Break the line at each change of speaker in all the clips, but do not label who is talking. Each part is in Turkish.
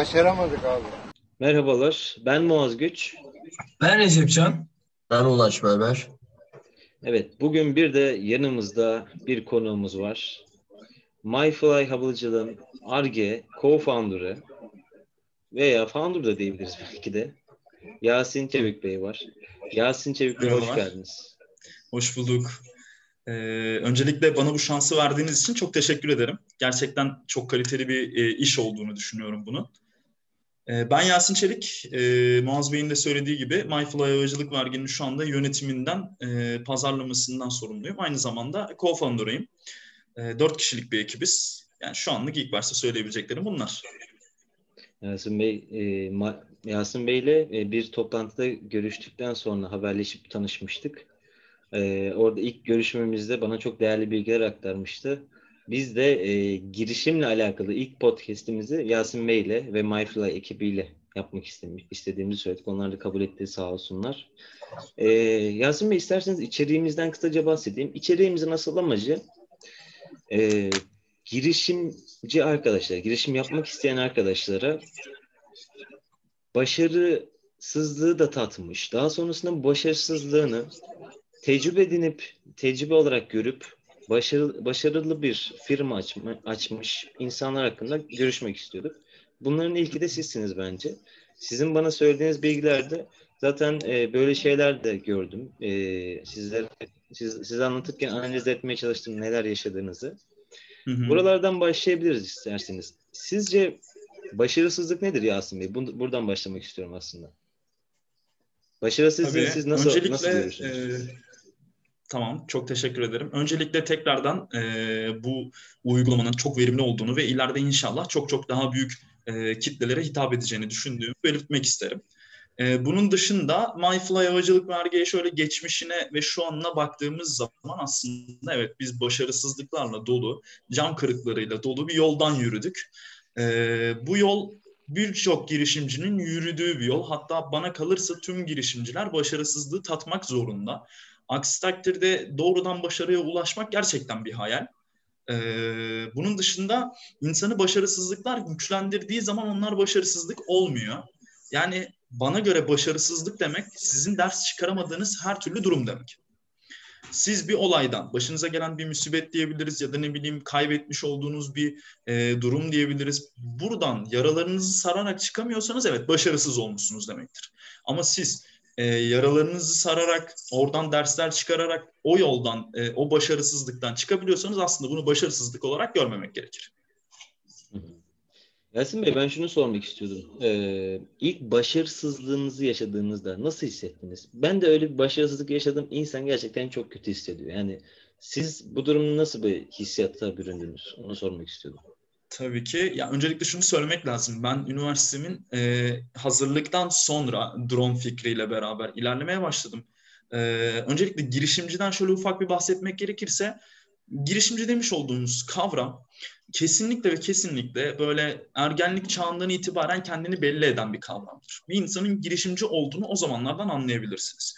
başaramadık abi.
Merhabalar, ben Muaz Güç.
Ben Recep Can.
Ben Ulaş Berber.
Evet, bugün bir de yanımızda bir konuğumuz var. MyFly Havacılığın ARGE co-founder'ı veya founder da diyebiliriz belki de Yasin Çevik Bey var. Yasin Çevik Bey hoş geldiniz.
Hoş bulduk. Ee, öncelikle bana bu şansı verdiğiniz için çok teşekkür ederim. Gerçekten çok kaliteli bir e, iş olduğunu düşünüyorum bunu. Ee, ben Yasin Çelik, e, Muaz Bey'in de söylediği gibi MyFly Havacılık Vergi'nin şu anda yönetiminden, e, pazarlamasından sorumluyum. Aynı zamanda co-founder'ıyım. Dört kişilik bir ekibiz. Yani şu anlık ilk başta söyleyebileceklerim bunlar.
Yasin Bey, e, Ma- Yasin Bey ile e, bir toplantıda görüştükten sonra haberleşip tanışmıştık. E, orada ilk görüşmemizde bana çok değerli bilgiler aktarmıştı. Biz de e, girişimle alakalı ilk podcast'imizi Yasin Bey ile ve MyFly ekibiyle yapmak istemiş, istediğimizi söyledik. Onlar da kabul etti sağ olsunlar. E, Yasin Bey isterseniz içeriğimizden kısaca bahsedeyim. İçeriğimizin asıl amacı e, girişimci arkadaşlar, girişim yapmak isteyen arkadaşlara başarısızlığı da tatmış. Daha sonrasında başarısızlığını tecrübe edinip, tecrübe olarak görüp başarılı, başarılı bir firma açma, açmış insanlar hakkında görüşmek istiyorduk. Bunların ilki de sizsiniz bence. Sizin bana söylediğiniz bilgilerde zaten e, böyle şeyler de gördüm. E, sizler siz, siz anlatırken analiz etmeye çalıştım neler yaşadığınızı.
Hı hı.
Buralardan başlayabiliriz isterseniz. Sizce başarısızlık nedir Yasin Bey? Bu- Buradan başlamak istiyorum aslında. Başarısızlığı siz nasıl,
Öncelikle,
nasıl görüyorsunuz?
e, tamam, çok teşekkür ederim. Öncelikle tekrardan e, bu uygulamanın çok verimli olduğunu ve ileride inşallah çok çok daha büyük e, kitlelere hitap edeceğini düşündüğümü belirtmek isterim. E, bunun dışında MyFly Havacılık Vergi'ye şöyle geçmişine ve şu anına baktığımız zaman aslında evet biz başarısızlıklarla dolu, cam kırıklarıyla dolu bir yoldan yürüdük. E, bu yol birçok girişimcinin yürüdüğü bir yol. Hatta bana kalırsa tüm girişimciler başarısızlığı tatmak zorunda. Aksi takdirde doğrudan başarıya ulaşmak gerçekten bir hayal. Ee, bunun dışında insanı başarısızlıklar güçlendirdiği zaman onlar başarısızlık olmuyor. Yani bana göre başarısızlık demek sizin ders çıkaramadığınız her türlü durum demek. Siz bir olaydan, başınıza gelen bir musibet diyebiliriz ya da ne bileyim kaybetmiş olduğunuz bir e, durum diyebiliriz. Buradan yaralarınızı sararak çıkamıyorsanız evet başarısız olmuşsunuz demektir. Ama siz e, yaralarınızı sararak, oradan dersler çıkararak o yoldan, e, o başarısızlıktan çıkabiliyorsanız aslında bunu başarısızlık olarak görmemek gerekir.
Yasin Bey ben şunu sormak istiyordum. Ee, ilk başarısızlığınızı yaşadığınızda nasıl hissettiniz? Ben de öyle bir başarısızlık yaşadım. İnsan gerçekten çok kötü hissediyor. Yani siz bu durumun nasıl bir hissiyata büründünüz? Onu sormak istiyordum.
Tabii ki. Ya öncelikle şunu söylemek lazım. Ben üniversitemin e, hazırlıktan sonra drone fikriyle beraber ilerlemeye başladım. E, öncelikle girişimciden şöyle ufak bir bahsetmek gerekirse, girişimci demiş olduğumuz kavram kesinlikle ve kesinlikle böyle ergenlik çağından itibaren kendini belli eden bir kavramdır. Bir insanın girişimci olduğunu o zamanlardan anlayabilirsiniz.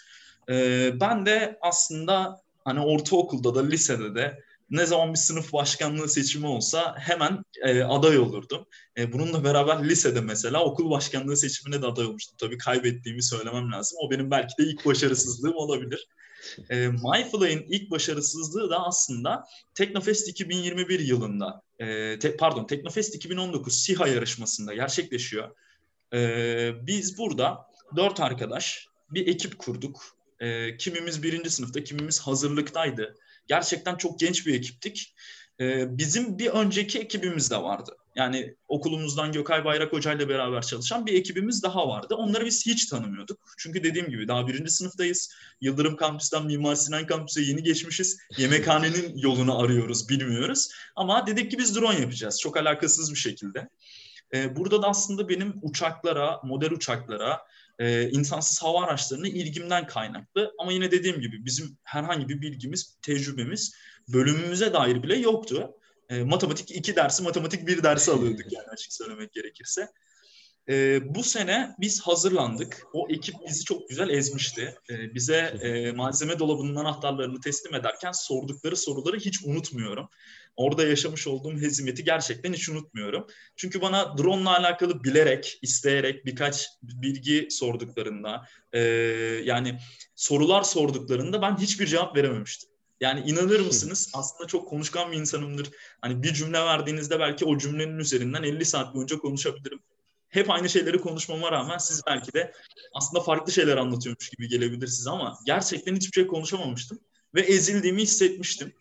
E, ben de aslında hani ortaokulda da lisede de ne zaman bir sınıf başkanlığı seçimi olsa hemen e, aday olurdum. E, bununla beraber lisede mesela okul başkanlığı seçimine de aday olmuştum. Tabii kaybettiğimi söylemem lazım. O benim belki de ilk başarısızlığım olabilir. E, MyFly'ın ilk başarısızlığı da aslında Teknofest 2021 yılında, e, te, pardon Teknofest 2019 SİHA yarışmasında gerçekleşiyor. E, biz burada dört arkadaş bir ekip kurduk. E, kimimiz birinci sınıfta, kimimiz hazırlıktaydı gerçekten çok genç bir ekiptik. Ee, bizim bir önceki ekibimiz de vardı. Yani okulumuzdan Gökay Bayrak Hoca ile beraber çalışan bir ekibimiz daha vardı. Onları biz hiç tanımıyorduk. Çünkü dediğim gibi daha birinci sınıftayız. Yıldırım Kampüs'ten Mimar Sinan Kampüs'e yeni geçmişiz. Yemekhanenin yolunu arıyoruz, bilmiyoruz. Ama dedik ki biz drone yapacağız. Çok alakasız bir şekilde. Ee, burada da aslında benim uçaklara, model uçaklara, e, insansız hava araçlarına ilgimden kaynaklı. Ama yine dediğim gibi bizim herhangi bir bilgimiz, tecrübemiz bölümümüze dair bile yoktu. E, matematik iki dersi, matematik bir dersi alıyorduk yani açık söylemek gerekirse. E, bu sene biz hazırlandık. O ekip bizi çok güzel ezmişti. E, bize e, malzeme dolabının anahtarlarını teslim ederken sordukları soruları hiç unutmuyorum. Orada yaşamış olduğum hezimeti gerçekten hiç unutmuyorum. Çünkü bana drone ile alakalı bilerek, isteyerek birkaç bilgi sorduklarında, e, yani sorular sorduklarında ben hiçbir cevap verememiştim. Yani inanır mısınız aslında çok konuşkan bir insanımdır. Hani bir cümle verdiğinizde belki o cümlenin üzerinden 50 saat boyunca konuşabilirim. Hep aynı şeyleri konuşmama rağmen siz belki de aslında farklı şeyler anlatıyormuş gibi gelebilir size ama gerçekten hiçbir şey konuşamamıştım ve ezildiğimi hissetmiştim.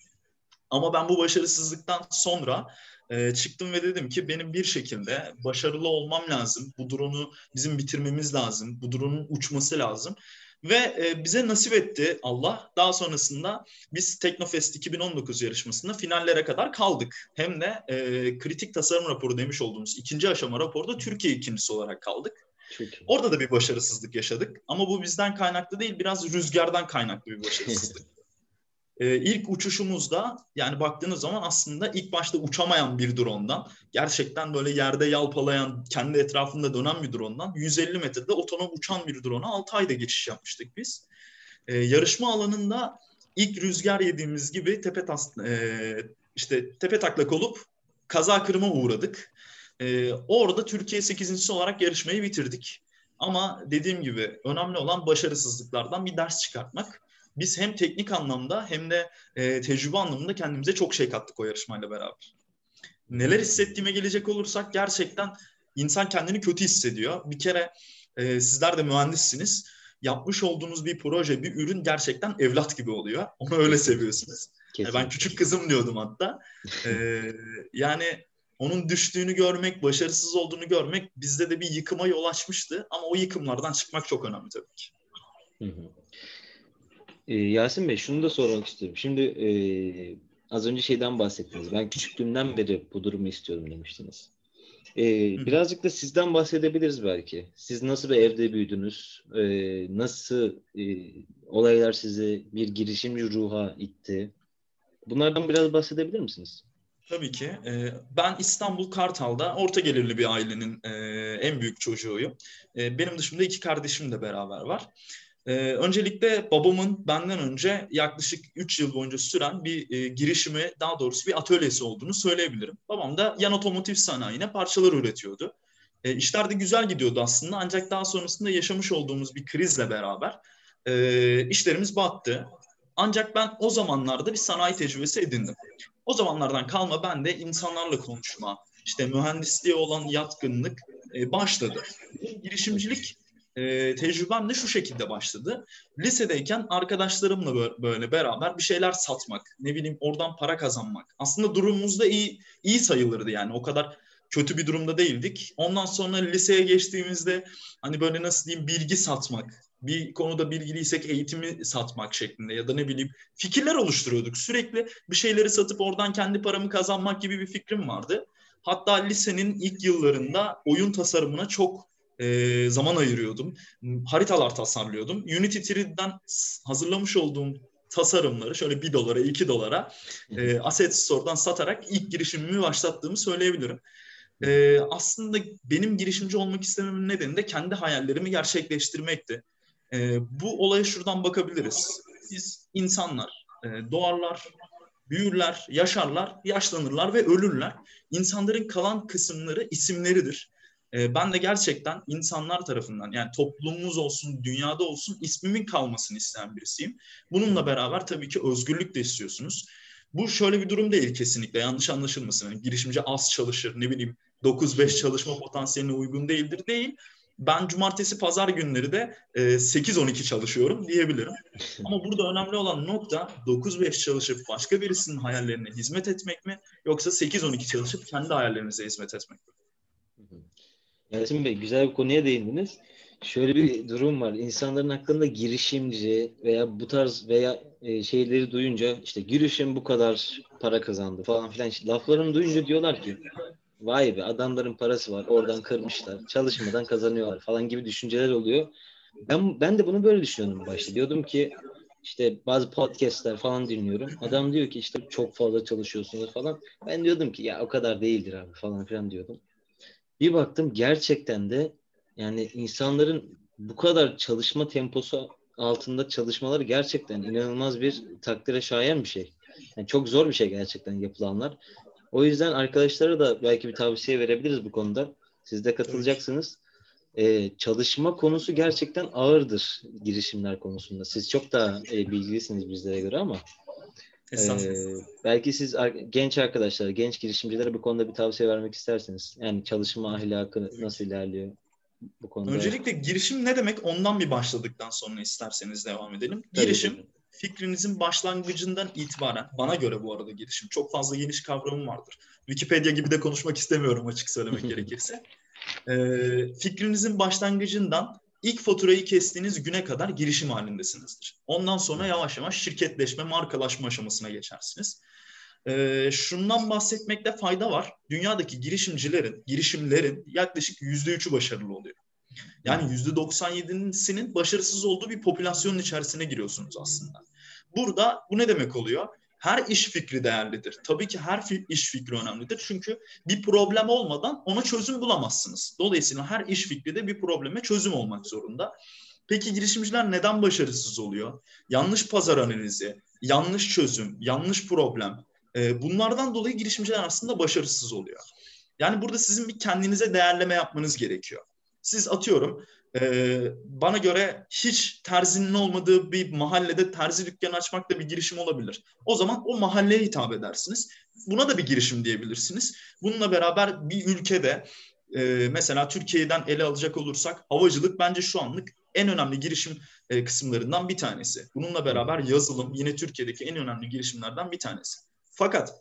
Ama ben bu başarısızlıktan sonra e, çıktım ve dedim ki benim bir şekilde başarılı olmam lazım. Bu drone'u bizim bitirmemiz lazım. Bu drone'un uçması lazım. Ve e, bize nasip etti Allah. Daha sonrasında biz Teknofest 2019 yarışmasında finallere kadar kaldık. Hem de e, kritik tasarım raporu demiş olduğumuz ikinci aşama raporda Türkiye ikincisi olarak kaldık. Orada da bir başarısızlık yaşadık. Ama bu bizden kaynaklı değil, biraz rüzgardan kaynaklı bir başarısızlık. Ee, ilk uçuşumuzda yani baktığınız zaman aslında ilk başta uçamayan bir drondan gerçekten böyle yerde yalpalayan kendi etrafında dönen bir drondan 150 metrede otonom uçan bir drone'a 6 ayda geçiş yapmıştık biz. Ee, yarışma alanında ilk rüzgar yediğimiz gibi tepe tas, e, işte tepe taklak olup kaza kırıma uğradık. Ee, orada Türkiye 8. olarak yarışmayı bitirdik. Ama dediğim gibi önemli olan başarısızlıklardan bir ders çıkartmak biz hem teknik anlamda hem de e, tecrübe anlamında kendimize çok şey kattık o yarışmayla beraber. Neler hissettiğime gelecek olursak gerçekten insan kendini kötü hissediyor. Bir kere e, sizler de mühendissiniz. Yapmış olduğunuz bir proje, bir ürün gerçekten evlat gibi oluyor. Onu öyle seviyorsunuz. Yani ben küçük kızım diyordum hatta. ee, yani onun düştüğünü görmek, başarısız olduğunu görmek bizde de bir yıkıma yol açmıştı. Ama o yıkımlardan çıkmak çok önemli tabii ki. Hı hı.
Ee, Yasin Bey şunu da sormak istiyorum. Şimdi e, az önce şeyden bahsettiniz. Ben küçüklüğümden beri bu durumu istiyorum demiştiniz. E, birazcık da sizden bahsedebiliriz belki. Siz nasıl bir evde büyüdünüz? E, nasıl e, olaylar sizi bir girişimci ruha itti? Bunlardan biraz bahsedebilir misiniz?
Tabii ki. Ben İstanbul Kartal'da orta gelirli bir ailenin en büyük çocuğuyum. Benim dışımda iki kardeşim de beraber var. Ee, öncelikle babamın benden önce yaklaşık 3 yıl boyunca süren bir e, girişimi, daha doğrusu bir atölyesi olduğunu söyleyebilirim. Babam da yan otomotiv sanayine parçalar üretiyordu. E, işler de güzel gidiyordu aslında ancak daha sonrasında yaşamış olduğumuz bir krizle beraber e, işlerimiz battı. Ancak ben o zamanlarda bir sanayi tecrübesi edindim. O zamanlardan kalma ben de insanlarla konuşma, işte mühendisliğe olan yatkınlık e, başladı. Girişimcilik e, tecrübem de şu şekilde başladı. Lisedeyken arkadaşlarımla böyle beraber bir şeyler satmak, ne bileyim oradan para kazanmak. Aslında durumumuz da iyi, iyi sayılırdı yani o kadar kötü bir durumda değildik. Ondan sonra liseye geçtiğimizde hani böyle nasıl diyeyim bilgi satmak, bir konuda bilgiliysek eğitimi satmak şeklinde ya da ne bileyim fikirler oluşturuyorduk. Sürekli bir şeyleri satıp oradan kendi paramı kazanmak gibi bir fikrim vardı. Hatta lisenin ilk yıllarında oyun tasarımına çok e, zaman ayırıyordum. Haritalar tasarlıyordum. Unity 3D'den hazırlamış olduğum tasarımları şöyle 1 dolara, 2 dolara e, Asset Store'dan satarak ilk girişimimi başlattığımı söyleyebilirim. E, aslında benim girişimci olmak istememin nedeni de kendi hayallerimi gerçekleştirmekti. E, bu olaya şuradan bakabiliriz. Biz insanlar e, doğarlar, büyürler, yaşarlar, yaşlanırlar ve ölürler. İnsanların kalan kısımları isimleridir. Ee, ben de gerçekten insanlar tarafından yani toplumumuz olsun, dünyada olsun ismimin kalmasını isteyen birisiyim. Bununla beraber tabii ki özgürlük de istiyorsunuz. Bu şöyle bir durum değil kesinlikle yanlış anlaşılmasın. Yani girişimci az çalışır ne bileyim 9-5 çalışma potansiyeline uygun değildir değil. Ben cumartesi pazar günleri de e, 8-12 çalışıyorum diyebilirim. Ama burada önemli olan nokta 9-5 çalışıp başka birisinin hayallerine hizmet etmek mi yoksa 8-12 çalışıp kendi hayallerinize hizmet etmek mi?
Yasin Bey güzel bir konuya değindiniz. Şöyle bir durum var. İnsanların hakkında girişimci veya bu tarz veya e, şeyleri duyunca işte girişim bu kadar para kazandı falan filan laflarını duyunca diyorlar ki vay be adamların parası var oradan kırmışlar çalışmadan kazanıyorlar falan gibi düşünceler oluyor. Ben ben de bunu böyle düşünüyordum başta. Diyordum ki işte bazı podcastler falan dinliyorum. Adam diyor ki işte çok fazla çalışıyorsunuz falan. Ben diyordum ki ya o kadar değildir abi falan filan diyordum. Bir baktım gerçekten de yani insanların bu kadar çalışma temposu altında çalışmaları gerçekten inanılmaz bir takdire şayan bir şey. Yani çok zor bir şey gerçekten yapılanlar. O yüzden arkadaşlara da belki bir tavsiye verebiliriz bu konuda. Siz de katılacaksınız. Ee, çalışma konusu gerçekten ağırdır girişimler konusunda. Siz çok daha e, bilgilisiniz bizlere göre ama e, belki siz genç arkadaşlar, genç girişimcilere bu konuda bir tavsiye vermek isterseniz. Yani çalışma ahlakı nasıl ilerliyor?
bu konuda. Öncelikle girişim ne demek ondan bir başladıktan sonra isterseniz devam edelim. Girişim tabii, fikrinizin başlangıcından itibaren bana göre bu arada girişim çok fazla geniş kavramı vardır. Wikipedia gibi de konuşmak istemiyorum açık söylemek gerekirse. Ee, fikrinizin başlangıcından ilk faturayı kestiğiniz güne kadar girişim halindesinizdir. Ondan sonra yavaş yavaş şirketleşme, markalaşma aşamasına geçersiniz. Ee, şundan bahsetmekte fayda var. Dünyadaki girişimcilerin, girişimlerin yaklaşık yüzde üçü başarılı oluyor. Yani yüzde 97'sinin başarısız olduğu bir popülasyonun içerisine giriyorsunuz aslında. Burada bu ne demek oluyor? Her iş fikri değerlidir. Tabii ki her iş fikri önemlidir. Çünkü bir problem olmadan ona çözüm bulamazsınız. Dolayısıyla her iş fikri de bir probleme çözüm olmak zorunda. Peki girişimciler neden başarısız oluyor? Yanlış pazar analizi, yanlış çözüm, yanlış problem. E, bunlardan dolayı girişimciler aslında başarısız oluyor. Yani burada sizin bir kendinize değerleme yapmanız gerekiyor. Siz atıyorum e, bana göre hiç terzinin olmadığı bir mahallede terzi dükkanı açmak da bir girişim olabilir. O zaman o mahalleye hitap edersiniz. Buna da bir girişim diyebilirsiniz. Bununla beraber bir ülkede e, mesela Türkiye'den ele alacak olursak havacılık bence şu anlık en önemli girişim e, kısımlarından bir tanesi. Bununla beraber yazılım yine Türkiye'deki en önemli girişimlerden bir tanesi. Fakat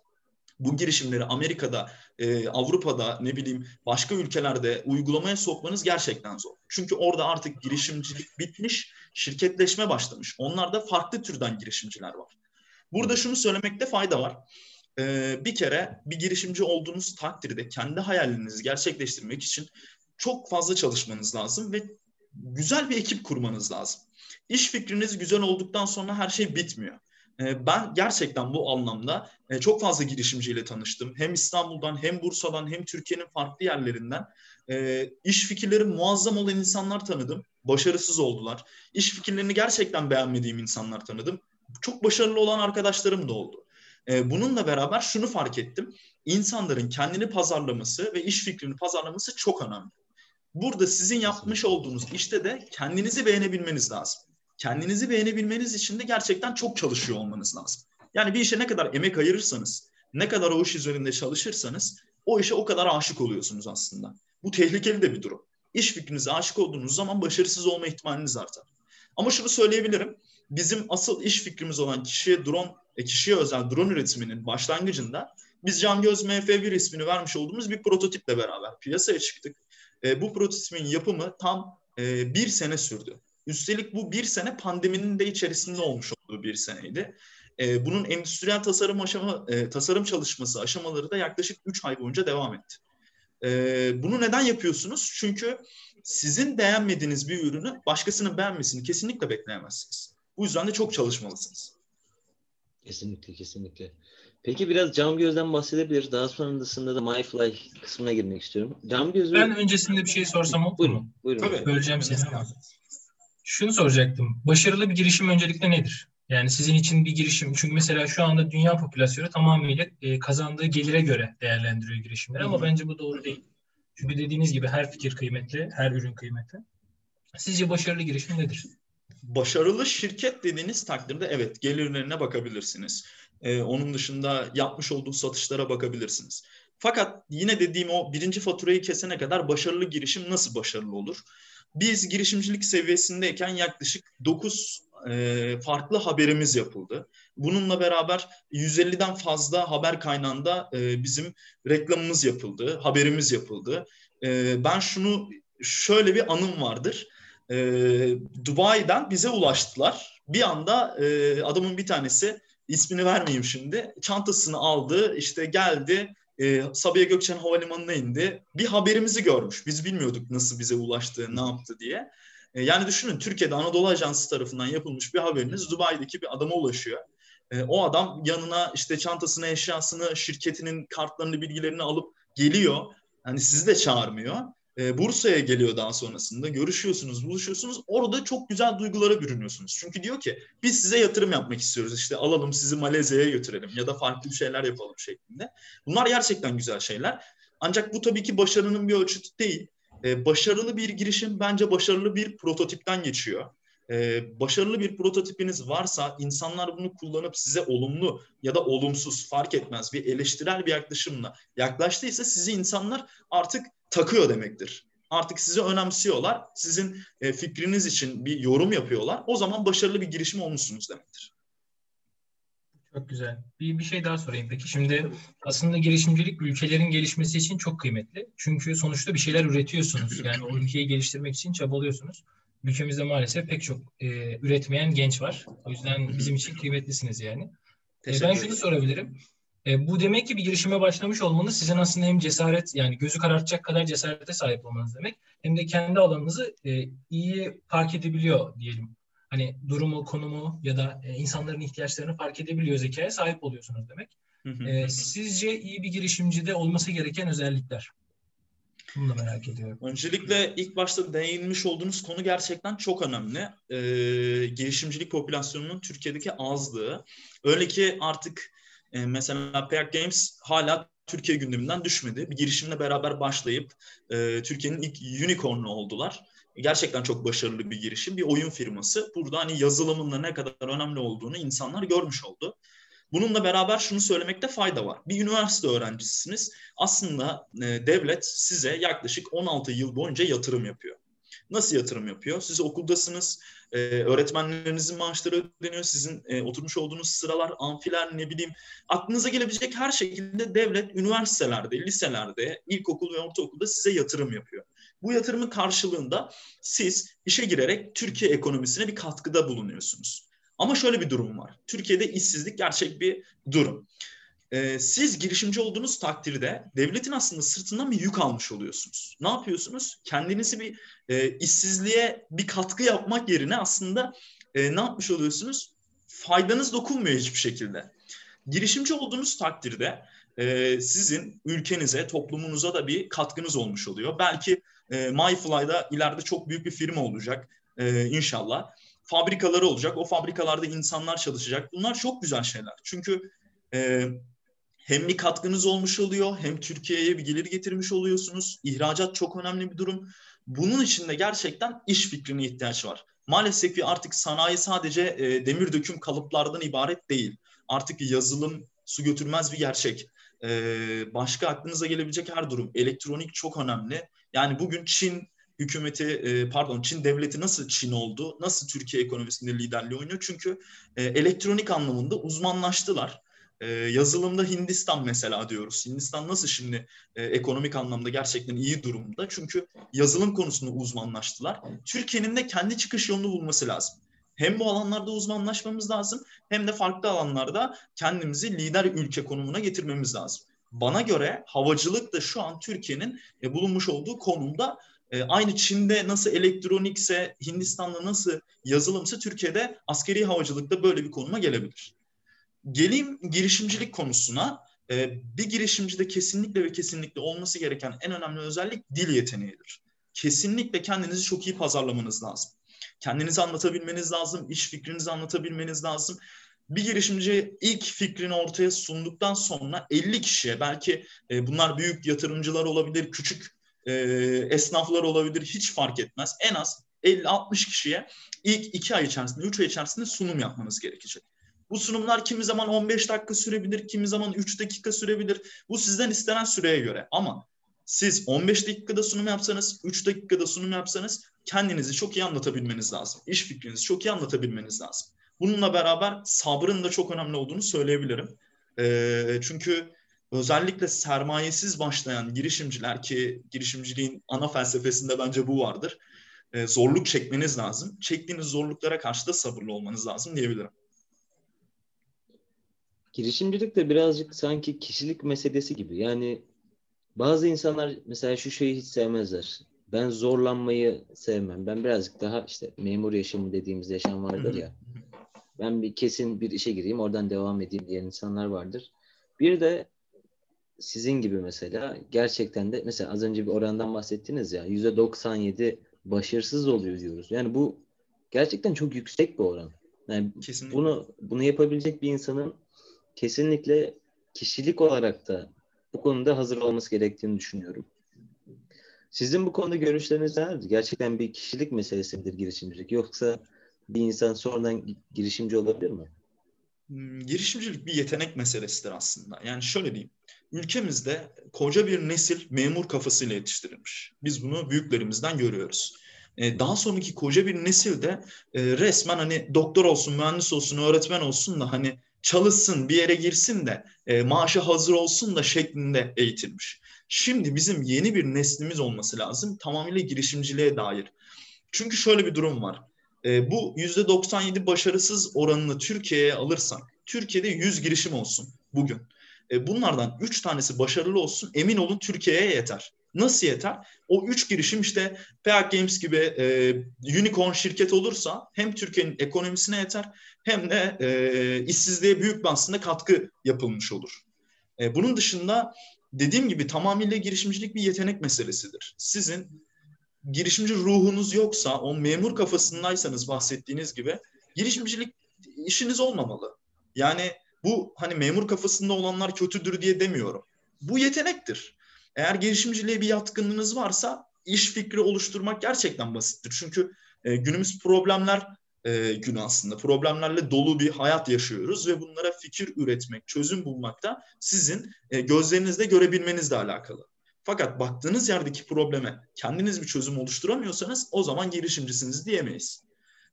bu girişimleri Amerika'da, e, Avrupa'da ne bileyim başka ülkelerde uygulamaya sokmanız gerçekten zor. Çünkü orada artık girişimcilik bitmiş, şirketleşme başlamış. Onlarda farklı türden girişimciler var. Burada şunu söylemekte fayda var. E, bir kere bir girişimci olduğunuz takdirde kendi hayalinizi gerçekleştirmek için çok fazla çalışmanız lazım ve güzel bir ekip kurmanız lazım. İş fikriniz güzel olduktan sonra her şey bitmiyor. Ee, ben gerçekten bu anlamda e, çok fazla girişimciyle tanıştım. Hem İstanbul'dan hem Bursa'dan hem Türkiye'nin farklı yerlerinden e, iş fikirleri muazzam olan insanlar tanıdım. Başarısız oldular. İş fikirlerini gerçekten beğenmediğim insanlar tanıdım. Çok başarılı olan arkadaşlarım da oldu. E, bununla beraber şunu fark ettim. İnsanların kendini pazarlaması ve iş fikrini pazarlaması çok önemli. Burada sizin yapmış olduğunuz işte de kendinizi beğenebilmeniz lazım kendinizi beğenebilmeniz için de gerçekten çok çalışıyor olmanız lazım. Yani bir işe ne kadar emek ayırırsanız, ne kadar o iş üzerinde çalışırsanız o işe o kadar aşık oluyorsunuz aslında. Bu tehlikeli de bir durum. İş fikrinize aşık olduğunuz zaman başarısız olma ihtimaliniz artar. Ama şunu söyleyebilirim. Bizim asıl iş fikrimiz olan kişiye drone, e, kişiye özel drone üretiminin başlangıcında biz Can Göz MF1 ismini vermiş olduğumuz bir prototiple beraber piyasaya çıktık. E, bu prototipin yapımı tam e, bir sene sürdü. Üstelik bu bir sene pandeminin de içerisinde olmuş olduğu bir seneydi. E, bunun endüstriyel tasarım aşama, e, tasarım çalışması aşamaları da yaklaşık 3 ay boyunca devam etti. E, bunu neden yapıyorsunuz? Çünkü sizin beğenmediğiniz bir ürünü başkasının beğenmesini kesinlikle bekleyemezsiniz. Bu yüzden de çok çalışmalısınız.
Kesinlikle, kesinlikle. Peki biraz cam gözden bahsedebiliriz. Daha sonrasında da MyFly kısmına girmek istiyorum. Cam gözü...
Ben öncesinde bir şey sorsam olur mu?
Buyurun.
Tabii. Böleceğim seni. Şunu soracaktım. Başarılı bir girişim öncelikle nedir? Yani sizin için bir girişim. Çünkü mesela şu anda dünya popülasyonu tamamıyla e, kazandığı gelire göre değerlendiriyor girişimleri. Ama bence bu doğru değil. Çünkü dediğiniz gibi her fikir kıymetli, her ürün kıymetli. Sizce başarılı girişim nedir?
Başarılı şirket dediğiniz takdirde evet gelirlerine bakabilirsiniz. Ee, onun dışında yapmış olduğu satışlara bakabilirsiniz. Fakat yine dediğim o birinci faturayı kesene kadar başarılı girişim nasıl başarılı olur? Biz girişimcilik seviyesindeyken yaklaşık 9 e, farklı haberimiz yapıldı. Bununla beraber 150'den fazla haber kaynağında e, bizim reklamımız yapıldı, haberimiz yapıldı. E, ben şunu şöyle bir anım vardır. E, Dubai'den bize ulaştılar. Bir anda e, adamın bir tanesi ismini vermeyeyim şimdi. Çantasını aldı, işte geldi e, Sabiha Gökçen Havalimanı'na indi. Bir haberimizi görmüş. Biz bilmiyorduk nasıl bize ulaştı, ne yaptı diye. E, yani düşünün Türkiye'de Anadolu Ajansı tarafından yapılmış bir haberiniz Dubai'deki bir adama ulaşıyor. E, o adam yanına işte çantasını, eşyasını, şirketinin kartlarını, bilgilerini alıp geliyor. Hani sizi de çağırmıyor. E, Bursa'ya geliyor daha sonrasında. Görüşüyorsunuz, buluşuyorsunuz. Orada çok güzel duygulara bürünüyorsunuz. Çünkü diyor ki biz size yatırım yapmak istiyoruz. İşte alalım sizi Malezya'ya götürelim ya da farklı bir şeyler yapalım şeklinde. Bunlar gerçekten güzel şeyler. Ancak bu tabii ki başarının bir ölçütü değil. E, başarılı bir girişim bence başarılı bir prototipten geçiyor. E, başarılı bir prototipiniz varsa insanlar bunu kullanıp size olumlu ya da olumsuz fark etmez bir eleştirel bir yaklaşımla yaklaştıysa sizi insanlar artık takıyor demektir. Artık sizi önemsiyorlar. Sizin e, fikriniz için bir yorum yapıyorlar. O zaman başarılı bir girişim olmuşsunuz demektir.
Çok güzel. Bir, bir şey daha sorayım peki. Şimdi aslında girişimcilik ülkelerin gelişmesi için çok kıymetli. Çünkü sonuçta bir şeyler üretiyorsunuz. Yani o ülkeyi geliştirmek için çabalıyorsunuz. Ülkemizde maalesef pek çok e, üretmeyen genç var. O yüzden bizim için kıymetlisiniz yani. E, ben şunu sorabilirim. E, bu demek ki bir girişime başlamış olmanız sizin aslında hem cesaret yani gözü karartacak kadar cesarete sahip olmanız demek. Hem de kendi alanınızı e, iyi fark edebiliyor diyelim. Hani durumu, konumu ya da e, insanların ihtiyaçlarını fark edebiliyor zekaya sahip oluyorsunuz demek. E, sizce iyi bir girişimcide olması gereken özellikler? Bunu da merak ediyorum.
Öncelikle ilk başta değinmiş olduğunuz konu gerçekten çok önemli. Ee, girişimcilik popülasyonunun Türkiye'deki azlığı. Öyle ki artık e, mesela Pair Games hala Türkiye gündeminden düşmedi. Bir girişimle beraber başlayıp e, Türkiye'nin ilk unicorn'u oldular. Gerçekten çok başarılı bir girişim. Bir oyun firması. Burada hani yazılımın da ne kadar önemli olduğunu insanlar görmüş oldu. Bununla beraber şunu söylemekte fayda var. Bir üniversite öğrencisisiniz. Aslında e, devlet size yaklaşık 16 yıl boyunca yatırım yapıyor. Nasıl yatırım yapıyor? Siz okuldasınız, e, öğretmenlerinizin maaşları ödeniyor, sizin e, oturmuş olduğunuz sıralar, amfiler ne bileyim aklınıza gelebilecek her şekilde devlet üniversitelerde, liselerde, ilkokul ve ortaokulda size yatırım yapıyor. Bu yatırımın karşılığında siz işe girerek Türkiye ekonomisine bir katkıda bulunuyorsunuz. Ama şöyle bir durum var. Türkiye'de işsizlik gerçek bir durum. Ee, siz girişimci olduğunuz takdirde devletin aslında sırtından bir yük almış oluyorsunuz. Ne yapıyorsunuz? Kendinizi bir e, işsizliğe bir katkı yapmak yerine aslında e, ne yapmış oluyorsunuz? Faydanız dokunmuyor hiçbir şekilde. Girişimci olduğunuz takdirde e, sizin ülkenize, toplumunuza da bir katkınız olmuş oluyor. Belki e, MyFly'da ileride çok büyük bir firma olacak e, inşallah. Fabrikaları olacak, o fabrikalarda insanlar çalışacak. Bunlar çok güzel şeyler. Çünkü e, hem bir katkınız olmuş oluyor, hem Türkiye'ye bir gelir getirmiş oluyorsunuz. İhracat çok önemli bir durum. Bunun için de gerçekten iş fikrine ihtiyaç var. Maalesef ki artık sanayi sadece e, demir döküm kalıplardan ibaret değil. Artık yazılım su götürmez bir gerçek. E, başka aklınıza gelebilecek her durum. Elektronik çok önemli. Yani bugün Çin hükümeti e, pardon Çin devleti nasıl Çin oldu? Nasıl Türkiye ekonomisinde liderliği oynuyor? Çünkü e, elektronik anlamında uzmanlaştılar. E, yazılımda Hindistan mesela diyoruz. Hindistan nasıl şimdi e, ekonomik anlamda gerçekten iyi durumda? Çünkü yazılım konusunda uzmanlaştılar. Türkiye'nin de kendi çıkış yolunu bulması lazım. Hem bu alanlarda uzmanlaşmamız lazım hem de farklı alanlarda kendimizi lider ülke konumuna getirmemiz lazım. Bana göre havacılık da şu an Türkiye'nin e, bulunmuş olduğu konumda e, aynı Çin'de nasıl elektronikse, Hindistan'da nasıl yazılımsa Türkiye'de askeri havacılıkta böyle bir konuma gelebilir. Geleyim girişimcilik konusuna. E, bir girişimcide kesinlikle ve kesinlikle olması gereken en önemli özellik dil yeteneğidir. Kesinlikle kendinizi çok iyi pazarlamanız lazım. Kendinizi anlatabilmeniz lazım, iş fikrinizi anlatabilmeniz lazım. Bir girişimci ilk fikrini ortaya sunduktan sonra 50 kişiye belki e, bunlar büyük yatırımcılar olabilir, küçük e, esnaflar olabilir hiç fark etmez. En az 50-60 kişiye ilk 2 ay içerisinde, 3 ay içerisinde sunum yapmanız gerekecek. Bu sunumlar kimi zaman 15 dakika sürebilir, kimi zaman 3 dakika sürebilir. Bu sizden istenen süreye göre. Ama siz 15 dakikada sunum yapsanız, 3 dakikada sunum yapsanız kendinizi çok iyi anlatabilmeniz lazım. İş fikrinizi çok iyi anlatabilmeniz lazım. Bununla beraber sabrın da çok önemli olduğunu söyleyebilirim. E, çünkü özellikle sermayesiz başlayan girişimciler ki girişimciliğin ana felsefesinde bence bu vardır. E, zorluk çekmeniz lazım. Çektiğiniz zorluklara karşı da sabırlı olmanız lazım diyebilirim.
Girişimcilik de birazcık sanki kişilik meselesi gibi. Yani bazı insanlar mesela şu şeyi hiç sevmezler. Ben zorlanmayı sevmem. Ben birazcık daha işte memur yaşamı dediğimiz yaşam vardır ya. Ben bir kesin bir işe gireyim oradan devam edeyim diyen insanlar vardır. Bir de sizin gibi mesela gerçekten de mesela az önce bir orandan bahsettiniz ya yüzde 97 başarısız oluyor diyoruz. Yani bu gerçekten çok yüksek bir oran. Yani kesinlikle. bunu bunu yapabilecek bir insanın kesinlikle kişilik olarak da bu konuda hazır olması gerektiğini düşünüyorum. Sizin bu konuda görüşleriniz nelerdir? Gerçekten bir kişilik meselesi midir girişimcilik yoksa bir insan sonradan girişimci olabilir mi?
Hmm, girişimcilik bir yetenek meselesidir aslında. Yani şöyle diyeyim. Ülkemizde koca bir nesil memur kafasıyla yetiştirilmiş. Biz bunu büyüklerimizden görüyoruz. Ee, daha sonraki koca bir nesil de e, resmen hani doktor olsun, mühendis olsun, öğretmen olsun da hani çalışsın, bir yere girsin de e, maaşı hazır olsun da şeklinde eğitilmiş. Şimdi bizim yeni bir neslimiz olması lazım tamamıyla girişimciliğe dair. Çünkü şöyle bir durum var. E, bu %97 başarısız oranını Türkiye'ye alırsak, Türkiye'de 100 girişim olsun bugün. E, bunlardan 3 tanesi başarılı olsun emin olun Türkiye'ye yeter. Nasıl yeter? O üç girişim işte Peak Games gibi e, unicorn şirket olursa hem Türkiye'nin ekonomisine yeter hem de e, işsizliğe büyük bir aslında katkı yapılmış olur. E, bunun dışında dediğim gibi tamamıyla girişimcilik bir yetenek meselesidir. Sizin girişimci ruhunuz yoksa, o memur kafasındaysanız bahsettiğiniz gibi girişimcilik işiniz olmamalı. Yani bu hani memur kafasında olanlar kötüdür diye demiyorum. Bu yetenektir. Eğer girişimciliğe bir yatkınlığınız varsa iş fikri oluşturmak gerçekten basittir. Çünkü e, günümüz problemler e, günü aslında. Problemlerle dolu bir hayat yaşıyoruz ve bunlara fikir üretmek, çözüm bulmak da sizin e, gözlerinizde görebilmenizle alakalı. Fakat baktığınız yerdeki probleme kendiniz bir çözüm oluşturamıyorsanız o zaman girişimcisiniz diyemeyiz.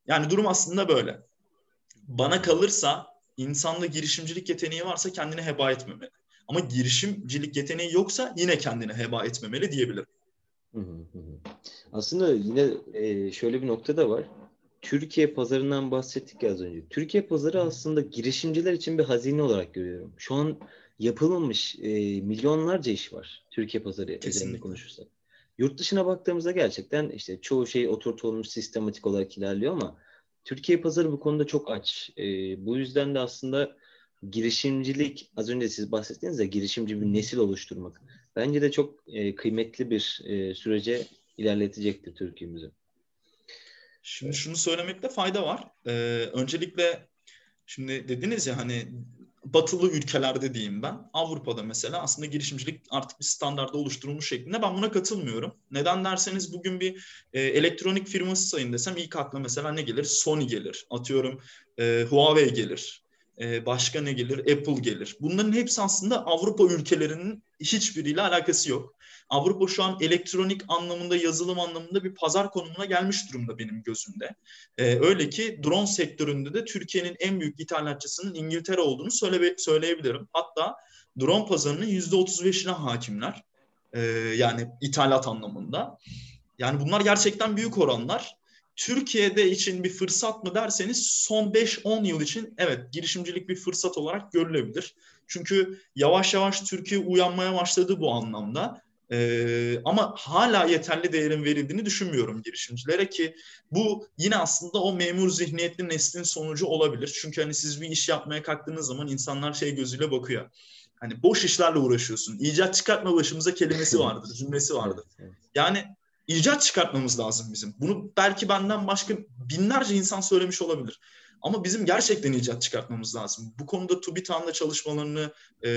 Yani durum aslında böyle. Bana kalırsa insanda girişimcilik yeteneği varsa kendini heba etmemeli. Ama girişimcilik yeteneği yoksa yine kendini heba etmemeli diyebilirim.
Aslında yine e, şöyle bir nokta da var. Türkiye pazarından bahsettik ya az önce. Türkiye pazarı aslında girişimciler için bir hazine olarak görüyorum. Şu an yapılmamış e, milyonlarca iş var Türkiye pazarı üzerinde konuşursak. Yurt dışına baktığımızda gerçekten işte çoğu şey oturtulmuş sistematik olarak ilerliyor ama Türkiye pazarı bu konuda çok aç. E, bu yüzden de aslında girişimcilik az önce siz bahsettiniz ya girişimci bir nesil oluşturmak. Bence de çok e, kıymetli bir e, sürece ilerletecektir Türkiye'mizi.
Şimdi şunu söylemekte fayda var. Ee, öncelikle şimdi dediniz ya hani batılı ülkelerde diyeyim ben. Avrupa'da mesela aslında girişimcilik artık bir standarda oluşturulmuş şeklinde. Ben buna katılmıyorum. Neden derseniz bugün bir e, elektronik firması sayın desem ilk akla mesela ne gelir? Sony gelir. Atıyorum e, Huawei gelir. E, başka ne gelir? Apple gelir. Bunların hepsi aslında Avrupa ülkelerinin hiçbiriyle alakası yok. Avrupa şu an elektronik anlamında, yazılım anlamında bir pazar konumuna gelmiş durumda benim gözümde. Ee, öyle ki drone sektöründe de Türkiye'nin en büyük ithalatçısının İngiltere olduğunu söyle, söyleyebilirim. Hatta drone pazarının %35'ine hakimler. Ee, yani ithalat anlamında. Yani bunlar gerçekten büyük oranlar. Türkiye'de için bir fırsat mı derseniz son 5-10 yıl için evet girişimcilik bir fırsat olarak görülebilir. Çünkü yavaş yavaş Türkiye uyanmaya başladı bu anlamda. Ee, ama hala yeterli değerin verildiğini düşünmüyorum girişimcilere ki bu yine aslında o memur zihniyetli neslin sonucu olabilir. Çünkü hani siz bir iş yapmaya kalktığınız zaman insanlar şey gözüyle bakıyor. Hani boş işlerle uğraşıyorsun. İcat çıkartma başımıza kelimesi vardır, cümlesi vardır. Yani icat çıkartmamız lazım bizim. Bunu belki benden başka binlerce insan söylemiş olabilir. Ama bizim gerçekten icat çıkartmamız lazım. Bu konuda TÜBİTAK'la çalışmalarını e,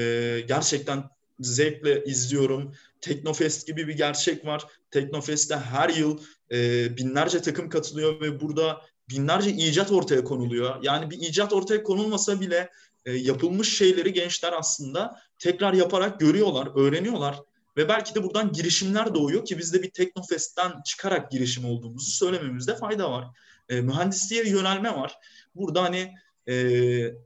gerçekten zevkle izliyorum. Teknofest gibi bir gerçek var. Teknofest'te her yıl e, binlerce takım katılıyor ve burada binlerce icat ortaya konuluyor. Yani bir icat ortaya konulmasa bile e, yapılmış şeyleri gençler aslında tekrar yaparak görüyorlar, öğreniyorlar. Ve belki de buradan girişimler doğuyor ki biz de bir Teknofest'ten çıkarak girişim olduğumuzu söylememizde fayda var. E, mühendisliğe yönelme var. Burada hani e,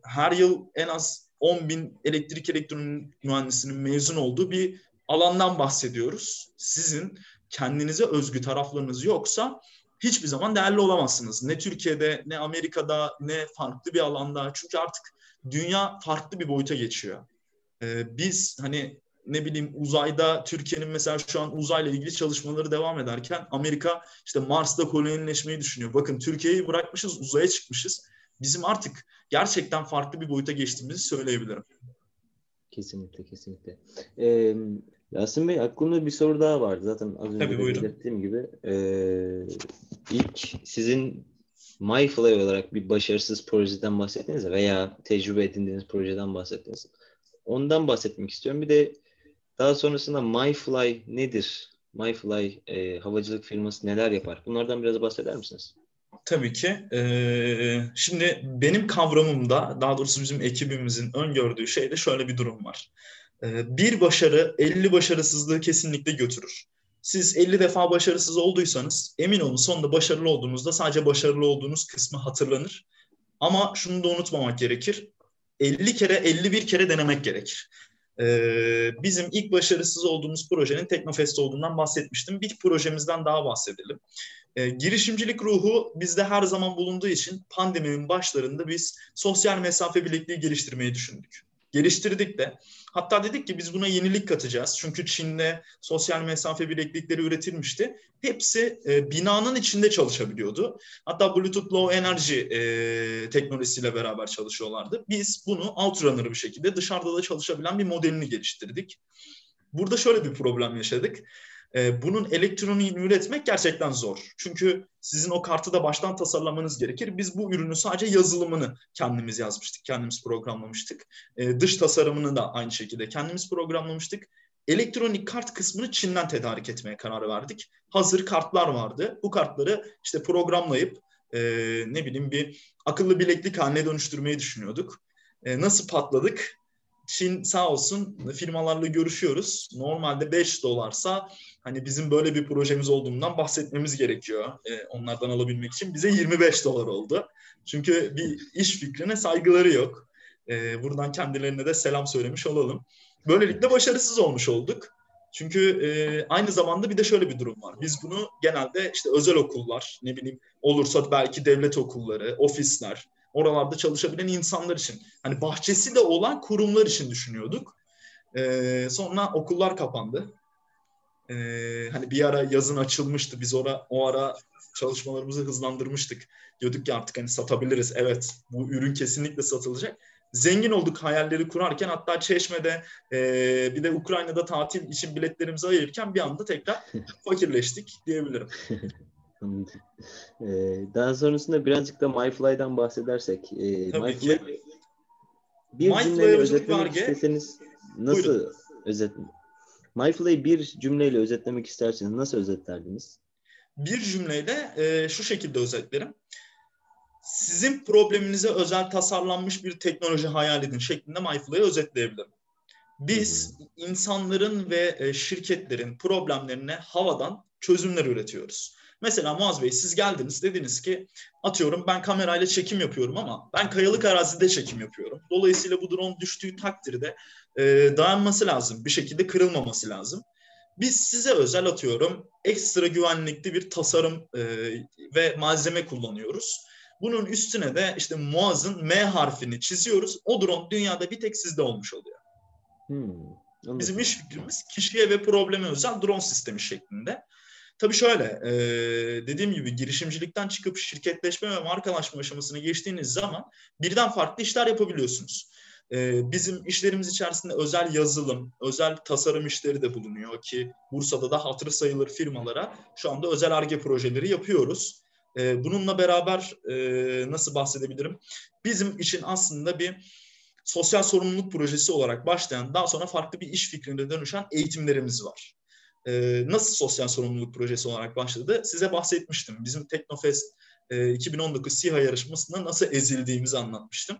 her yıl en az 10 bin elektrik elektronik mühendisinin mezun olduğu bir alandan bahsediyoruz. Sizin kendinize özgü taraflarınız yoksa hiçbir zaman değerli olamazsınız. Ne Türkiye'de, ne Amerika'da, ne farklı bir alanda. Çünkü artık dünya farklı bir boyuta geçiyor. Ee, biz hani ne bileyim uzayda Türkiye'nin mesela şu an uzayla ilgili çalışmaları devam ederken Amerika işte Mars'ta kolonileşmeyi düşünüyor. Bakın Türkiye'yi bırakmışız uzaya çıkmışız. Bizim artık gerçekten farklı bir boyuta geçtiğimizi söyleyebilirim.
Kesinlikle, kesinlikle. Ee, Yasin Bey aklımda bir soru daha vardı. Zaten az önce
Tabii,
belirttiğim gibi. Ee, ilk sizin MyFly olarak bir başarısız projeden bahsettiniz ya veya tecrübe edindiğiniz projeden bahsettiniz. Ondan bahsetmek istiyorum. Bir de daha sonrasında MyFly nedir? MyFly e, havacılık firması neler yapar? Bunlardan biraz bahseder misiniz?
Tabii ki. Ee, şimdi benim kavramımda, daha doğrusu bizim ekibimizin öngördüğü şeyde şöyle bir durum var. Ee, bir başarı 50 başarısızlığı kesinlikle götürür. Siz 50 defa başarısız olduysanız emin olun sonunda başarılı olduğunuzda sadece başarılı olduğunuz kısmı hatırlanır. Ama şunu da unutmamak gerekir. 50 kere 51 kere denemek gerekir. Ee, bizim ilk başarısız olduğumuz projenin Teknofest olduğundan bahsetmiştim. Bir projemizden daha bahsedelim. E, girişimcilik ruhu bizde her zaman bulunduğu için pandeminin başlarında biz sosyal mesafe bilekliği geliştirmeyi düşündük. Geliştirdik de. Hatta dedik ki biz buna yenilik katacağız. Çünkü Çin'de sosyal mesafe bileklikleri üretilmişti. Hepsi e, binanın içinde çalışabiliyordu. Hatta Bluetooth Low Energy e, teknolojisiyle beraber çalışıyorlardı. Biz bunu outrunner bir şekilde dışarıda da çalışabilen bir modelini geliştirdik. Burada şöyle bir problem yaşadık e, bunun elektroniğini üretmek gerçekten zor. Çünkü sizin o kartı da baştan tasarlamanız gerekir. Biz bu ürünü sadece yazılımını kendimiz yazmıştık, kendimiz programlamıştık. E, dış tasarımını da aynı şekilde kendimiz programlamıştık. Elektronik kart kısmını Çin'den tedarik etmeye karar verdik. Hazır kartlar vardı. Bu kartları işte programlayıp e, ne bileyim bir akıllı bileklik haline dönüştürmeyi düşünüyorduk. Nasıl patladık? Çin sağ olsun firmalarla görüşüyoruz. Normalde 5 dolarsa hani bizim böyle bir projemiz olduğundan bahsetmemiz gerekiyor. E, onlardan alabilmek için. Bize 25 dolar oldu. Çünkü bir iş fikrine saygıları yok. E, buradan kendilerine de selam söylemiş olalım. Böylelikle başarısız olmuş olduk. Çünkü e, aynı zamanda bir de şöyle bir durum var. Biz bunu genelde işte özel okullar, ne bileyim olursa belki devlet okulları, ofisler, oralarda çalışabilen insanlar için, hani bahçesi de olan kurumlar için düşünüyorduk. E, sonra okullar kapandı. E, hani bir ara yazın açılmıştı. Biz ora, o ara çalışmalarımızı hızlandırmıştık. Diyorduk ki artık hani satabiliriz. Evet bu ürün kesinlikle satılacak. Zengin olduk hayalleri kurarken hatta Çeşme'de e, bir de Ukrayna'da tatil için biletlerimizi ayırırken bir anda tekrar fakirleştik diyebilirim.
Ee, daha sonrasında birazcık da MyFly'dan bahsedersek. E,
Tabii
MyFly,
ki.
bir cümleyle özetlemek isteseniz nasıl
Buyurun.
özet MyFly'ı bir cümleyle özetlemek isterseniz nasıl özetlerdiniz?
bir cümleyle e, şu şekilde özetlerim. Sizin probleminize özel tasarlanmış bir teknoloji hayal edin şeklinde MyFly'ı özetleyebilirim. Biz insanların ve e, şirketlerin problemlerine havadan çözümler üretiyoruz. Mesela Muaz Bey siz geldiniz dediniz ki atıyorum ben kamerayla çekim yapıyorum ama ben kayalık arazide çekim yapıyorum. Dolayısıyla bu drone düştüğü takdirde e, dayanması lazım. Bir şekilde kırılmaması lazım. Biz size özel atıyorum ekstra güvenlikli bir tasarım e, ve malzeme kullanıyoruz. Bunun üstüne de işte Muaz'ın M harfini çiziyoruz. O drone dünyada bir tek sizde olmuş oluyor.
Hmm, anladım.
Bizim iş fikrimiz kişiye ve probleme özel drone sistemi şeklinde. Tabii şöyle, e, dediğim gibi girişimcilikten çıkıp şirketleşme ve markalaşma aşamasına geçtiğiniz zaman birden farklı işler yapabiliyorsunuz. E, bizim işlerimiz içerisinde özel yazılım, özel tasarım işleri de bulunuyor ki Bursa'da da hatırı sayılır firmalara şu anda özel ARGE projeleri yapıyoruz. E, bununla beraber e, nasıl bahsedebilirim? Bizim için aslında bir sosyal sorumluluk projesi olarak başlayan, daha sonra farklı bir iş fikrine dönüşen eğitimlerimiz var. Ee, nasıl sosyal sorumluluk projesi olarak başladı? Size bahsetmiştim. Bizim Teknofest e, 2019 SİHA yarışmasında nasıl ezildiğimizi anlatmıştım.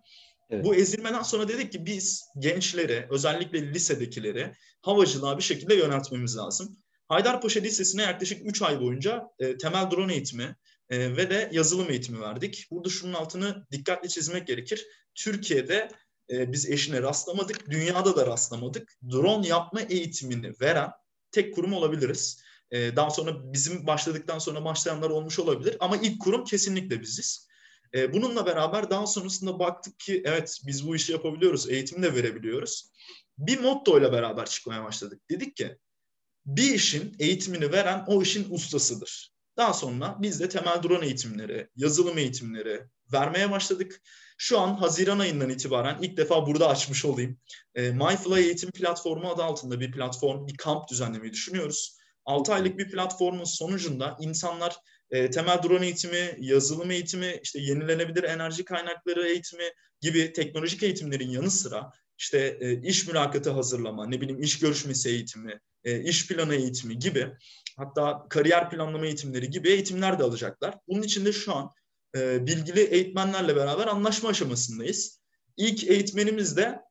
Evet.
Bu ezilmeden sonra dedik ki biz gençlere, özellikle lisedekileri havacılığa bir şekilde yöneltmemiz lazım. Haydarpaşa Lisesi'ne yaklaşık 3 ay boyunca e, temel drone eğitimi e, ve de yazılım eğitimi verdik. Burada şunun altını dikkatli çizmek gerekir. Türkiye'de e, biz eşine rastlamadık, dünyada da rastlamadık. Drone yapma eğitimini veren tek kurum olabiliriz. E, daha sonra bizim başladıktan sonra başlayanlar olmuş olabilir ama ilk kurum kesinlikle biziz. E, bununla beraber daha sonrasında baktık ki evet biz bu işi yapabiliyoruz, eğitim de verebiliyoruz. Bir motto ile beraber çıkmaya başladık. Dedik ki bir işin eğitimini veren o işin ustasıdır. Daha sonra biz de temel drone eğitimleri, yazılım eğitimleri vermeye başladık. Şu an Haziran ayından itibaren ilk defa burada açmış olayım. E, MyFly eğitim platformu adı altında bir platform, bir kamp düzenlemeyi düşünüyoruz. 6 aylık bir platformun sonucunda insanlar e, temel drone eğitimi, yazılım eğitimi, işte yenilenebilir enerji kaynakları eğitimi gibi teknolojik eğitimlerin yanı sıra işte e, iş mülakatı hazırlama, ne bileyim iş görüşmesi eğitimi, e, iş planı eğitimi gibi hatta kariyer planlama eğitimleri gibi eğitimler de alacaklar. Bunun için de şu an e, bilgili eğitmenlerle beraber anlaşma aşamasındayız. İlk eğitmenimiz de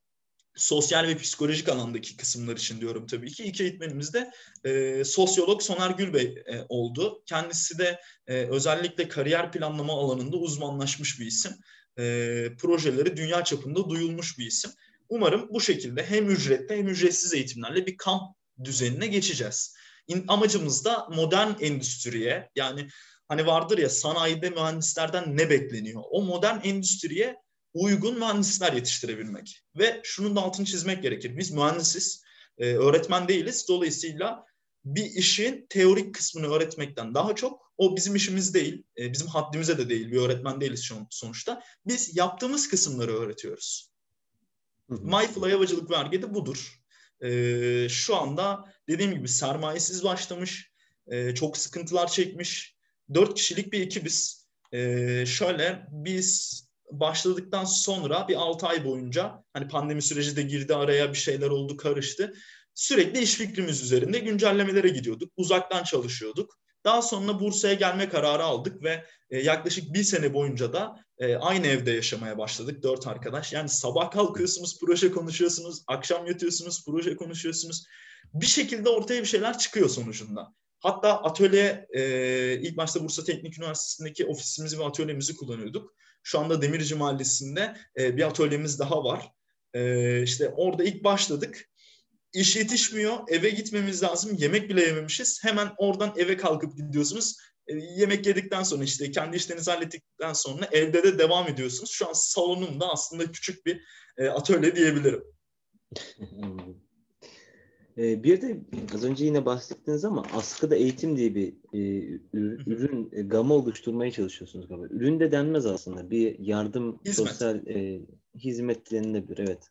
sosyal ve psikolojik alandaki kısımlar için diyorum tabii ki. İlk eğitmenimiz de e, sosyolog Soner Gülbey e, oldu. Kendisi de e, özellikle kariyer planlama alanında uzmanlaşmış bir isim. E, projeleri dünya çapında duyulmuş bir isim. Umarım bu şekilde hem ücretli hem ücretsiz eğitimlerle bir kamp düzenine geçeceğiz. İn, amacımız da modern endüstriye yani hani vardır ya sanayide mühendislerden ne bekleniyor? O modern endüstriye uygun mühendisler yetiştirebilmek. Ve şunun da altını çizmek gerekir. Biz mühendisiz, e, öğretmen değiliz. Dolayısıyla bir işin teorik kısmını öğretmekten daha çok o bizim işimiz değil, e, bizim haddimize de değil, bir öğretmen değiliz sonuçta. Biz yaptığımız kısımları öğretiyoruz. MyFly havacılık vergi de budur. E, şu anda dediğim gibi sermayesiz başlamış, çok sıkıntılar çekmiş. Dört kişilik bir ekibiz. E, şöyle biz başladıktan sonra bir 6 ay boyunca hani pandemi süreci de girdi araya bir şeyler oldu karıştı. Sürekli iş fikrimiz üzerinde güncellemelere gidiyorduk. Uzaktan çalışıyorduk. Daha sonra Bursa'ya gelme kararı aldık ve e, yaklaşık bir sene boyunca da e, aynı evde yaşamaya başladık dört arkadaş. Yani sabah kalkıyorsunuz proje konuşuyorsunuz, akşam yatıyorsunuz proje konuşuyorsunuz. Bir şekilde ortaya bir şeyler çıkıyor sonucunda. Hatta atölye e, ilk başta Bursa Teknik Üniversitesi'ndeki ofisimizi ve atölyemizi kullanıyorduk. Şu anda Demirci Mahallesi'nde e, bir atölyemiz daha var. E, işte orada ilk başladık. İş yetişmiyor, eve gitmemiz lazım. Yemek bile yememişiz. Hemen oradan eve kalkıp gidiyorsunuz. E, yemek yedikten sonra işte kendi işlerinizi hallettikten sonra evde de devam ediyorsunuz. Şu an salonumda aslında küçük bir e, atölye diyebilirim.
Ee, bir de az önce yine bahsettiniz ama askıda eğitim diye bir e, ürün e, gamı oluşturmaya çalışıyorsunuz galiba. Ürün de denmez aslında. Bir yardım Hizmet. sosyal e, hizmet denilebilir. Evet.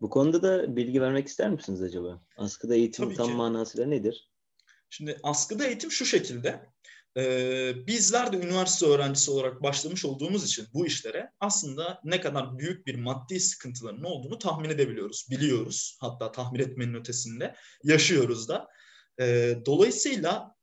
Bu konuda da bilgi vermek ister misiniz acaba? Askıda eğitim Tabii tam ki. manasıyla nedir?
Şimdi askıda eğitim şu şekilde. Ee, bizler de üniversite öğrencisi olarak başlamış olduğumuz için bu işlere aslında ne kadar büyük bir maddi sıkıntıların olduğunu tahmin edebiliyoruz, biliyoruz. Hatta tahmin etmenin ötesinde yaşıyoruz da. Ee, dolayısıyla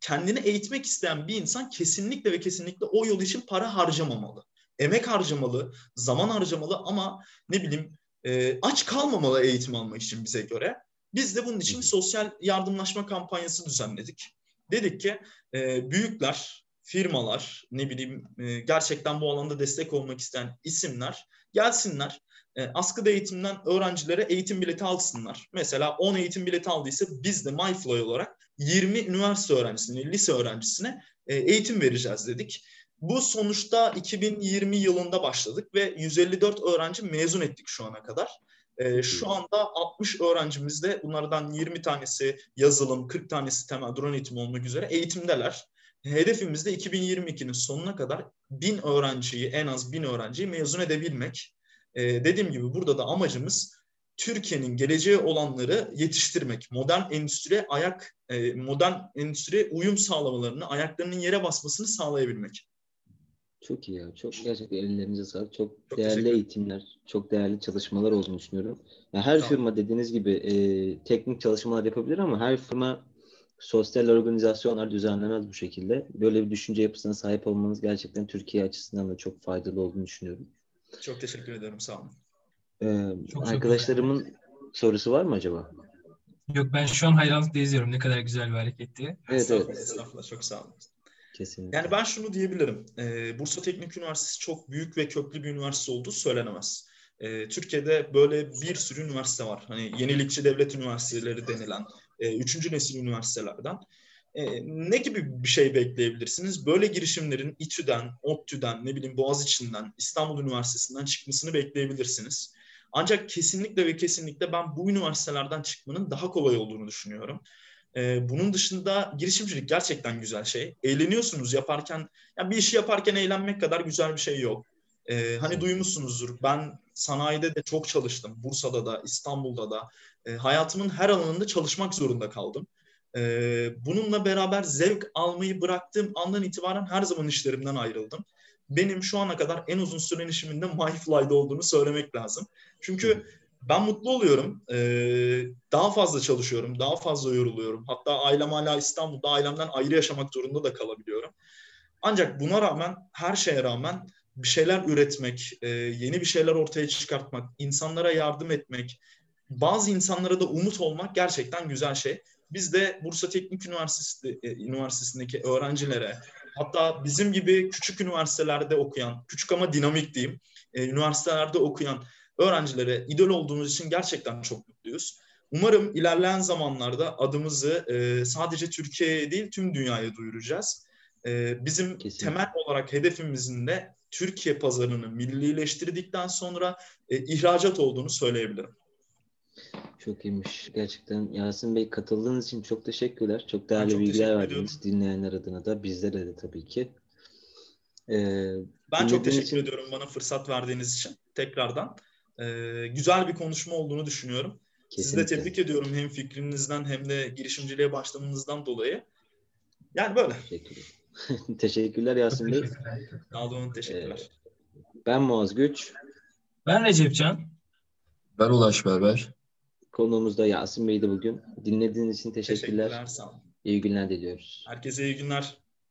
kendini eğitmek isteyen bir insan kesinlikle ve kesinlikle o yol için para harcamamalı. Emek harcamalı, zaman harcamalı ama ne bileyim e, aç kalmamalı eğitim almak için bize göre. Biz de bunun için sosyal yardımlaşma kampanyası düzenledik. Dedik ki e, büyükler, firmalar, ne bileyim e, gerçekten bu alanda destek olmak isteyen isimler gelsinler. E, askıda eğitimden öğrencilere eğitim bileti alsınlar. Mesela 10 eğitim bileti aldıysa biz de MyFly olarak 20 üniversite öğrencisine, lise öğrencisine e, eğitim vereceğiz dedik. Bu sonuçta 2020 yılında başladık ve 154 öğrenci mezun ettik şu ana kadar. E, şu anda 60 öğrencimizde bunlardan 20 tanesi yazılım, 40 tanesi temel drone eğitimi olmak üzere eğitimdeler. Hedefimiz de 2022'nin sonuna kadar 1000 öğrenciyi, en az 1000 öğrenciyi mezun edebilmek. E, dediğim gibi burada da amacımız Türkiye'nin geleceği olanları yetiştirmek. Modern endüstriye ayak, e, modern endüstriye uyum sağlamalarını, ayaklarının yere basmasını sağlayabilmek.
Çok iyi ya. Çok gerçekten ellerinize sağlık. Çok, çok değerli eğitimler, çok değerli çalışmalar olduğunu düşünüyorum. Yani her tamam. firma dediğiniz gibi e, teknik çalışmalar yapabilir ama her firma sosyal organizasyonlar düzenlemez bu şekilde. Böyle bir düşünce yapısına sahip olmanız gerçekten Türkiye açısından da çok faydalı olduğunu düşünüyorum.
Çok teşekkür ederim. Sağ olun.
Ee, çok arkadaşlarımın çok sorusu var mı acaba?
Yok ben şu an hayranlıkla izliyorum. Ne kadar güzel bir hareketti.
Evet, evet.
Estağfurullah. Çok sağ olun.
Kesinlikle.
Yani ben şunu diyebilirim. Ee, Bursa Teknik Üniversitesi çok büyük ve köklü bir üniversite olduğu söylenemez. Ee, Türkiye'de böyle bir sürü üniversite var. Hani yenilikçi devlet üniversiteleri denilen, e, üçüncü nesil üniversitelerden. E, ne gibi bir şey bekleyebilirsiniz? Böyle girişimlerin İTÜ'den, ODTÜ'den, ne bileyim Boğaziçi'nden, İstanbul Üniversitesi'nden çıkmasını bekleyebilirsiniz. Ancak kesinlikle ve kesinlikle ben bu üniversitelerden çıkmanın daha kolay olduğunu düşünüyorum. E, bunun dışında girişimcilik gerçekten güzel şey. Eğleniyorsunuz yaparken. Ya bir işi yaparken eğlenmek kadar güzel bir şey yok. E, hani duymuşsunuzdur. Ben sanayide de çok çalıştım. Bursa'da da, İstanbul'da da. E, hayatımın her alanında çalışmak zorunda kaldım. E, bununla beraber zevk almayı bıraktığım andan itibaren her zaman işlerimden ayrıldım. Benim şu ana kadar en uzun süren işimin de MyFly'da olduğunu söylemek lazım. Çünkü ben mutlu oluyorum. Ee, daha fazla çalışıyorum, daha fazla yoruluyorum. Hatta ailem hala İstanbul'da, ailemden ayrı yaşamak zorunda da kalabiliyorum. Ancak buna rağmen, her şeye rağmen bir şeyler üretmek, e, yeni bir şeyler ortaya çıkartmak, insanlara yardım etmek, bazı insanlara da umut olmak gerçekten güzel şey. Biz de Bursa Teknik Üniversitesi, e, Üniversitesi'ndeki öğrencilere, hatta bizim gibi küçük üniversitelerde okuyan, küçük ama dinamik diyeyim, e, üniversitelerde okuyan öğrencilere idol olduğumuz için gerçekten çok mutluyuz. Umarım ilerleyen zamanlarda adımızı e, sadece Türkiye'ye değil tüm dünyaya duyuracağız. E, bizim Kesinlikle. temel olarak hedefimizin de Türkiye pazarını millileştirdikten sonra e, ihracat olduğunu söyleyebilirim.
Çok iyiymiş. Gerçekten Yasin Bey katıldığınız için çok teşekkürler. Çok değerli çok bilgiler verdiniz dinleyenler adına da bizlere de tabii ki.
Ee, ben çok teşekkür için... ediyorum bana fırsat verdiğiniz için tekrardan. Ee, güzel bir konuşma olduğunu düşünüyorum. Kesinlikle. Sizi de tebrik ediyorum hem fikrinizden hem de girişimciliğe başlamanızdan dolayı. Yani böyle.
Teşekkürler. teşekkürler Yasin Bey.
Sağ olun, teşekkürler.
Ee, ben Muaz Güç.
Ben Recep Can.
Ben Ulaş Berber.
Konuğumuz da Yasin Bey'di bugün. Dinlediğiniz için teşekkürler.
Teşekkürler, sağ olun.
İyi günler diliyoruz.
Herkese iyi günler.